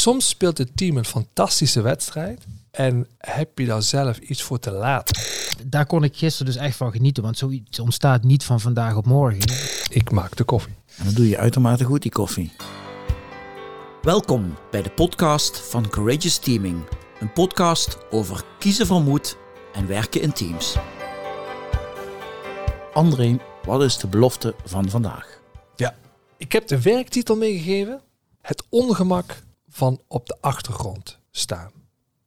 soms speelt het team een fantastische wedstrijd. En heb je daar zelf iets voor te laten? Daar kon ik gisteren dus echt van genieten. Want zoiets ontstaat niet van vandaag op morgen. Ik maak de koffie. En dat doe je uitermate goed, die koffie. Welkom bij de podcast van Courageous Teaming. Een podcast over kiezen van moed en werken in teams. André, wat is de belofte van vandaag? Ja, ik heb de werktitel meegegeven. Het ongemak van op de achtergrond staan.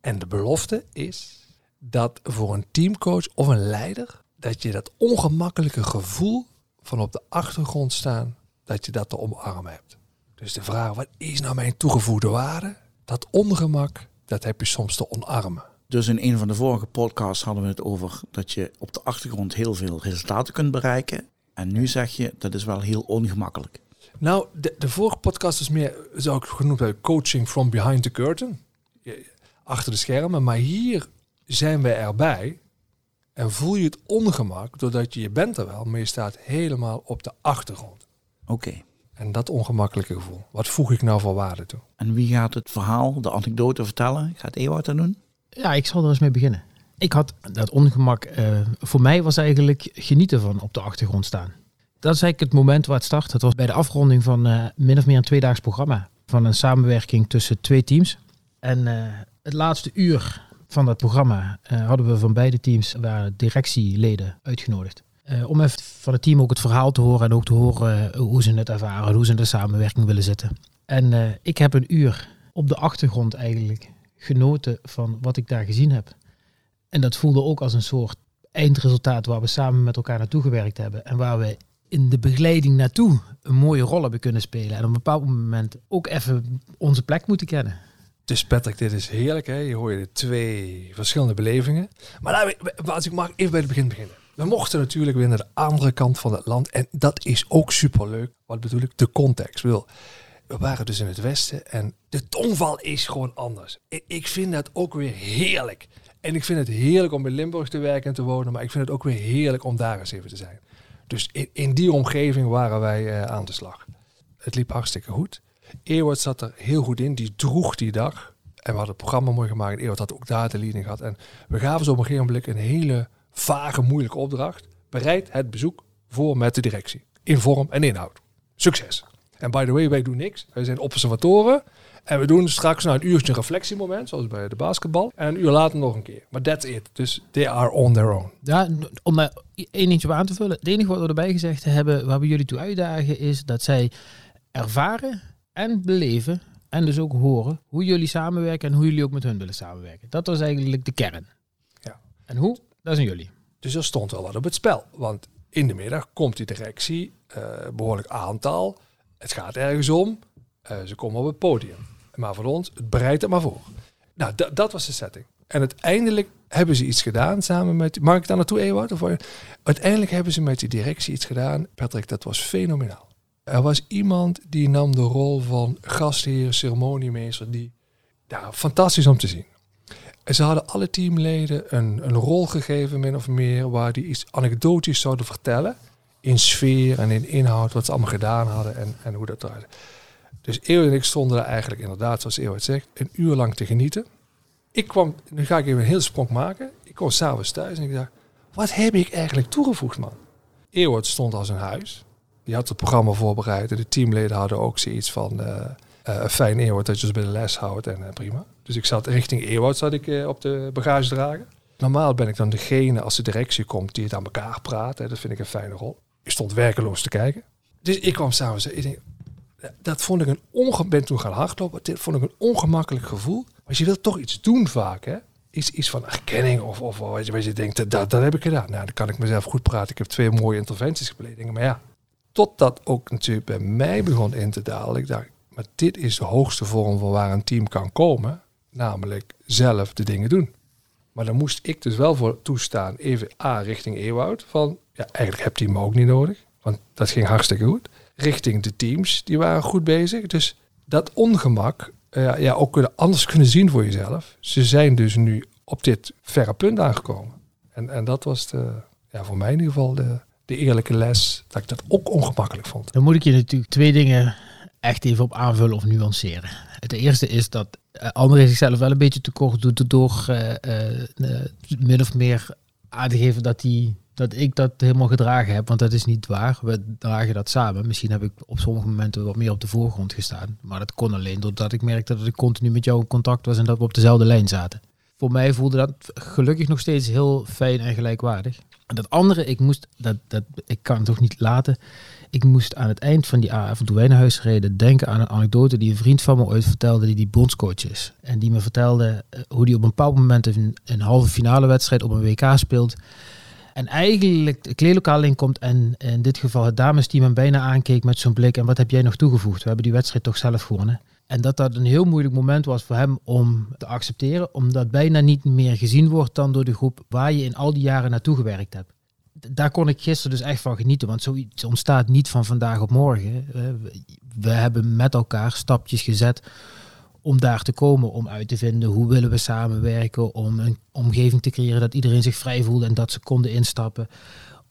En de belofte is dat voor een teamcoach of een leider, dat je dat ongemakkelijke gevoel van op de achtergrond staan, dat je dat te omarmen hebt. Dus de vraag, wat is nou mijn toegevoegde waarde? Dat ongemak, dat heb je soms te omarmen. Dus in een van de vorige podcasts hadden we het over dat je op de achtergrond heel veel resultaten kunt bereiken. En nu zeg je, dat is wel heel ongemakkelijk. Nou, de, de vorige podcast is meer, zou ik genoemd hebben, coaching from behind the curtain. Achter de schermen. Maar hier zijn we erbij. En voel je het ongemak, doordat je, je bent er wel, maar je staat helemaal op de achtergrond. Oké. En dat ongemakkelijke gevoel. Wat voeg ik nou voor waarde toe? En wie gaat het verhaal, de anekdote vertellen? Gaat Ewout dat doen? Ja, ik zal er eens mee beginnen. Ik had dat ongemak, eh, voor mij was eigenlijk genieten van op de achtergrond staan. Dat is eigenlijk het moment waar het start. Het was bij de afronding van eh, min of meer een tweedaags programma. Van een samenwerking tussen twee teams. En eh, het laatste uur van dat programma eh, hadden we van beide teams waren directieleden uitgenodigd. Om even van het team ook het verhaal te horen en ook te horen hoe ze het ervaren, hoe ze in de samenwerking willen zitten. En ik heb een uur op de achtergrond eigenlijk genoten van wat ik daar gezien heb. En dat voelde ook als een soort eindresultaat waar we samen met elkaar naartoe gewerkt hebben. En waar we in de begeleiding naartoe een mooie rol hebben kunnen spelen. En op een bepaald moment ook even onze plek moeten kennen. Dus Patrick, dit is heerlijk. Hè? Je hoort twee verschillende belevingen. Maar als ik mag even bij het begin beginnen. We mochten natuurlijk weer naar de andere kant van het land. En dat is ook superleuk. Wat bedoel ik? De context. Wil. We waren dus in het westen en de tongval is gewoon anders. Ik vind dat ook weer heerlijk. En ik vind het heerlijk om in Limburg te werken en te wonen. Maar ik vind het ook weer heerlijk om daar eens even te zijn. Dus in, die omgeving waren wij eh, aan de slag. Het liep hartstikke goed. Ewart zat er heel goed in. Die droeg die dag. En we hadden het programma mooi gemaakt. Ewart had ook daar de leading gehad. En we gaven ze op een gegeven moment een hele vage, moeilijke opdracht. Bereid het bezoek voor met de directie. In vorm en inhoud. Succes. En by the way, wij doen niks. Wij zijn observatoren. En we doen straks nou een uurtje een reflectiemoment, zoals bij de basketbal. En een uur later nog een keer. Maar that's it. Dus they are on their own. Ja, om daar één dingetje op aan te vullen. Het enige wat we erbij gezegd hebben, waar we jullie toe uitdagen, is dat zij ervaren en beleven en dus ook horen hoe jullie samenwerken en hoe jullie ook met hun willen samenwerken. Dat was eigenlijk de kern. Ja. En hoe? Dat zijn jullie. Dus er stond wel wat op het spel. Want in de middag komt die directie, eh, behoorlijk aantal. Het gaat ergens om. Eh, ze komen op het podium. Maar voor ons, het bereidt het maar voor. Nou, da- dat was de setting. En uiteindelijk hebben ze iets gedaan samen met... Mag ik daar naartoe, Ewout? Of, je- uiteindelijk hebben ze met die directie iets gedaan. Patrick, dat was fenomenaal. Er was iemand die nam de rol van gastheer, ceremoniemeester. Die, ja, fantastisch om te zien. En ze hadden alle teamleden een, een rol gegeven, min of meer, waar die iets anekdotisch zouden vertellen. In sfeer en in inhoud, wat ze allemaal gedaan hadden en, en hoe dat eruit. Dus Eeuw en ik stonden daar eigenlijk inderdaad, zoals Eeuw zegt, een uur lang te genieten. Ik kwam, nu ga ik even een heel sprong maken. Ik kwam s'avonds thuis en ik dacht, wat heb ik eigenlijk toegevoegd, man? Eeuwert stond als een huis. Die had het programma voorbereid en de teamleden hadden ook zoiets van... eh eh, een fijn Eeuwert dat je ons bij de les houdt en eh, prima. Dus ik zat richting Eeuwert zat ik, eh, op de bagagedrager. Normaal ben ik dan degene als de directie komt die het aan elkaar praat. Hè. Dat vind ik een fijne rol. Stond werkeloos te kijken. Dus ik kwam denk, dat vond ik een onge ben toen gaan hardlopen. Dit vond ik een ongemakkelijk gevoel. Want je wilt toch iets doen vaak, hè? Iets, iets van erkenning of, of wat, je, wat je denkt, dat, dat heb ik gedaan. Nou, dan kan ik mezelf goed praten. Ik heb twee mooie interventies gepleegd. Maar ja, totdat ook natuurlijk bij mij begon in te dalen. Ik dacht, maar dit is de hoogste vorm van waar een team kan komen. Namelijk zelf de dingen doen. Maar dan moest ik dus wel voor toestaan, even A, richting Ewoud. Van, ja, eigenlijk heb je me ook niet nodig. Want dat ging hartstikke goed. Richting de teams, die waren goed bezig. Dus dat ongemak, eh, ja, ook kunnen, anders kunnen zien voor jezelf. Ze zijn dus nu op dit verre punt aangekomen. En, en dat was de, ja, voor mij in ieder geval de, de eerlijke les, dat ik dat ook ongemakkelijk vond. Dan moet ik je natuurlijk twee dingen echt even op aanvullen of nuanceren. Het eerste is dat uh, André zichzelf wel een beetje tekort doet door uh, min of meer aan te geven dat, die, dat ik dat helemaal gedragen heb. Want dat is niet waar. We dragen dat samen. Misschien heb ik op sommige momenten wat meer op de voorgrond gestaan. Maar dat kon alleen doordat ik merkte dat ik continu met jou in contact was en dat we op dezelfde lijn zaten. Voor mij voelde dat gelukkig nog steeds heel fijn en gelijkwaardig. En dat andere, ik moest, dat, dat, ik kan het toch niet laten. Ik moest aan het eind van die avond, toen wij naar huis reden, denken aan een anekdote die een vriend van me ooit vertelde, die die bondscoach is. En die me vertelde uh, hoe die op een bepaald moment een, een halve finale wedstrijd op een WK speelt. En eigenlijk de kleedlokaal inkomt en in dit geval het damesteam hem bijna aankeek met zo'n blik. En wat heb jij nog toegevoegd? We hebben die wedstrijd toch zelf gewonnen. En dat dat een heel moeilijk moment was voor hem om te accepteren, omdat bijna niet meer gezien wordt dan door de groep waar je in al die jaren naartoe gewerkt hebt. Daar kon ik gisteren dus echt van genieten, want zoiets ontstaat niet van vandaag op morgen. We hebben met elkaar stapjes gezet om daar te komen, om uit te vinden hoe willen we samenwerken, om een omgeving te creëren dat iedereen zich vrij voelde en dat ze konden instappen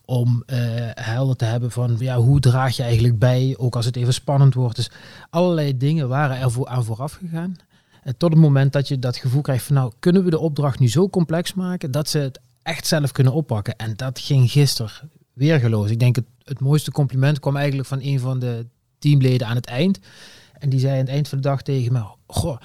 om uh, helder te hebben van ja, hoe draag je eigenlijk bij, ook als het even spannend wordt. Dus allerlei dingen waren er voor, aan vooraf gegaan. En tot het moment dat je dat gevoel krijgt van nou, kunnen we de opdracht nu zo complex maken dat ze het echt zelf kunnen oppakken. En dat ging gisteren weergeloos. Ik denk het, het mooiste compliment kwam eigenlijk van een van de teamleden aan het eind. En die zei aan het eind van de dag tegen me, goh,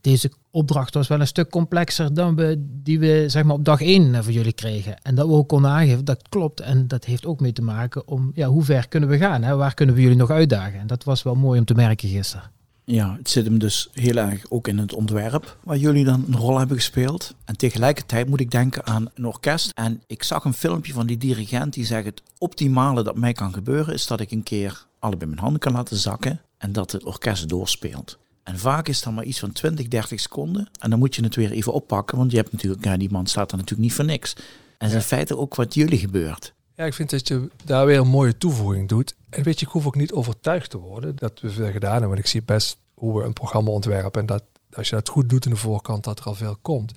deze opdracht was wel een stuk complexer dan we, die we zeg maar, op dag één eh, van jullie kregen. En dat we ook konden aangeven, dat klopt. En dat heeft ook mee te maken om ja, hoe ver kunnen we gaan? Hè? Waar kunnen we jullie nog uitdagen? En dat was wel mooi om te merken gisteren. Ja, het zit hem dus heel erg ook in het ontwerp waar jullie dan een rol hebben gespeeld. En tegelijkertijd moet ik denken aan een orkest. En ik zag een filmpje van die dirigent die zegt het optimale dat mij kan gebeuren is dat ik een keer allebei mijn handen kan laten zakken en dat het orkest doorspeelt. En vaak is dat maar iets van 20, 30 seconden. En dan moet je het weer even oppakken. Want je hebt natuurlijk, ja, die man staat er natuurlijk niet voor niks. En ja. in feite ook wat jullie gebeurt. Ja, ik vind dat je daar weer een mooie toevoeging doet. En weet je, ik hoef ook niet overtuigd te worden dat we veel gedaan hebben. Want ik zie best hoe we een programma ontwerpen. En dat als je dat goed doet in de voorkant, dat er al veel komt.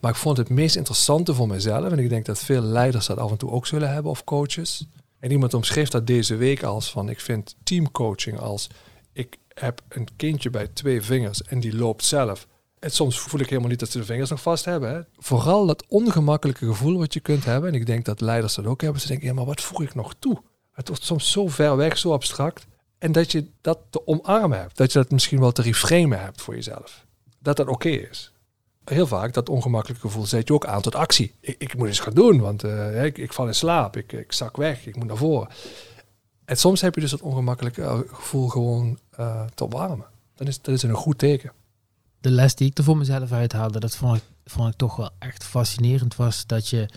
Maar ik vond het meest interessante voor mezelf. En ik denk dat veel leiders dat af en toe ook zullen hebben of coaches. En iemand omschreef dat deze week als van, ik vind teamcoaching als, ik heb een kindje bij twee vingers en die loopt zelf. En soms voel ik helemaal niet dat ze de vingers nog vast hebben. Hè. Vooral dat ongemakkelijke gevoel wat je kunt hebben. En ik denk dat leiders dat ook hebben. Ze denken, ja, maar wat voeg ik nog toe? Het wordt soms zo ver weg, zo abstract. En dat je dat te omarmen hebt. Dat je dat misschien wel te reframen hebt voor jezelf. Dat dat oké is. Heel vaak, dat ongemakkelijke gevoel zet je ook aan tot actie. Ik, ik moet eens gaan doen, want uh, ik, ik, val in slaap. Ik, ik zak weg, ik moet naar voren. En soms heb je dus dat ongemakkelijke eh, gevoel gewoon uh, te opwarmen. Dan is dat is een goed teken. De les die ik er voor mezelf uithaalde, dat vond ik, vond ik toch wel echt fascinerend, was dat je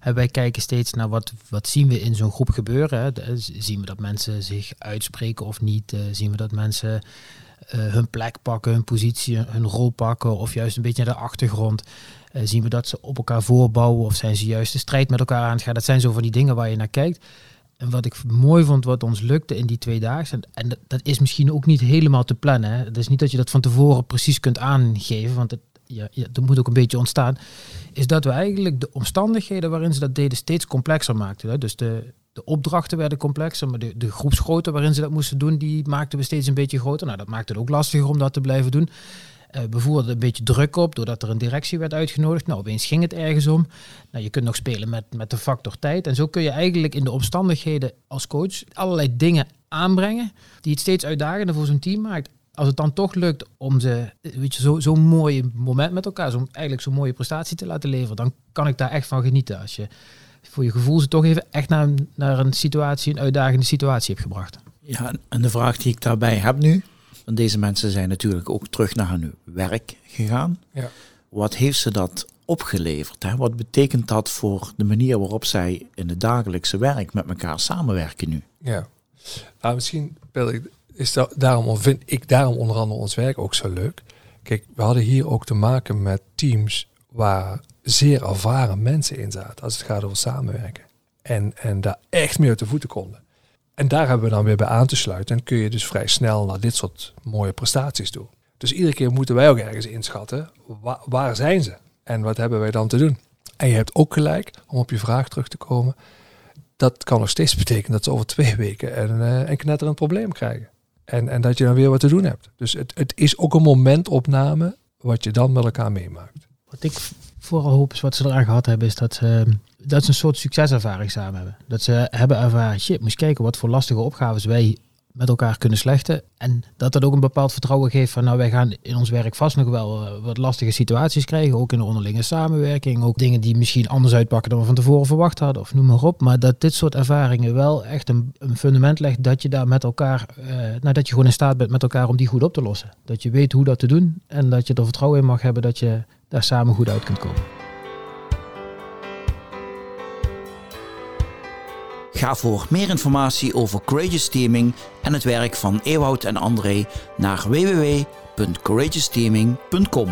wij kijken steeds naar wat, wat zien we in zo'n groep gebeuren. Zien we dat mensen zich uitspreken of niet? Uh, zien we dat mensen hun plek pakken, hun positie, hun rol pakken of juist een beetje naar de achtergrond? Zien we dat ze op elkaar voorbouwen of zijn ze juist de strijd met elkaar aan het gaan? Dat zijn zo van die dingen waar je naar kijkt. En wat ik mooi vond, wat ons lukte in die twee dagen, en dat, dat is misschien ook niet helemaal te plannen. Het is niet dat je dat van tevoren precies kunt aangeven, want het, ja, dat moet ook een beetje ontstaan. Is dat we eigenlijk de omstandigheden waarin ze dat deden steeds complexer maakten. Hè. Dus de, de opdrachten werden complexer, maar de, de groepsgrootte waarin ze dat moesten doen, die maakten we steeds een beetje groter. Nou, dat maakte het ook lastiger om dat te blijven doen. We voerden een beetje druk op doordat er een directie werd uitgenodigd. Nou, opeens ging het ergens om. Nou, je kunt nog spelen met, met de factor tijd. En zo kun je eigenlijk in de omstandigheden als coach allerlei dingen aanbrengen die het steeds uitdagender voor zo'n team maakt. Als het dan toch lukt om ze, weet je, zo'n zo mooi moment met elkaar, zo, eigenlijk zo'n mooie prestatie te laten leveren, dan kan ik daar echt van genieten. Als je voor je gevoel ze toch even echt naar, naar een situatie, een uitdagende situatie hebt gebracht. Ja, en de vraag die ik daarbij heb nu, want deze mensen zijn natuurlijk ook terug naar hun werk gegaan. Ja. Wat heeft ze dat opgeleverd? Hè? Wat betekent dat voor de manier waarop zij in het dagelijkse werk met elkaar samenwerken nu? Ja, nou, misschien is dat, daarom, vind ik daarom onder andere ons werk ook zo leuk. Kijk, we hadden hier ook te maken met teams waar zeer ervaren mensen in zaten als het gaat over samenwerken. En, en daar echt mee uit de voeten konden. En daar hebben we dan weer bij aan te sluiten. En kun je dus vrij snel naar dit soort mooie prestaties toe. Dus iedere keer moeten wij ook ergens inschatten, waar, zijn ze? En wat hebben wij dan te doen? En je hebt ook gelijk, om op je vraag terug te komen, dat kan nog steeds betekenen dat ze over twee weken een, eh, een knetterend probleem krijgen. En, en dat je dan weer wat te doen hebt. Dus het, het is ook een momentopname wat je dan met elkaar meemaakt. Wat ik vooral hoop is wat ze eraan gehad hebben, is dat ze, dat ze een soort succeservaring samen hebben. Dat ze hebben ervaren, shit, moest kijken wat voor lastige opgaves wij met elkaar kunnen slechten. En dat dat ook een bepaald vertrouwen geeft van nou wij gaan in ons werk vast nog wel eh, wat lastige situaties krijgen. Ook in de onderlinge samenwerking. Ook dingen die misschien anders uitpakken dan we van tevoren verwacht hadden of noem maar op. Maar dat dit soort ervaringen wel echt een, een fundament legt dat je daar met elkaar, uh, nou, dat je gewoon in staat bent met elkaar om die goed op te lossen. Dat je weet hoe dat te doen en dat je er vertrouwen in mag hebben dat je daar samen goed uit kunt komen. Ga voor meer informatie over Courageous Teaming en het werk van Ewout en André naar www.courageousteaming.com.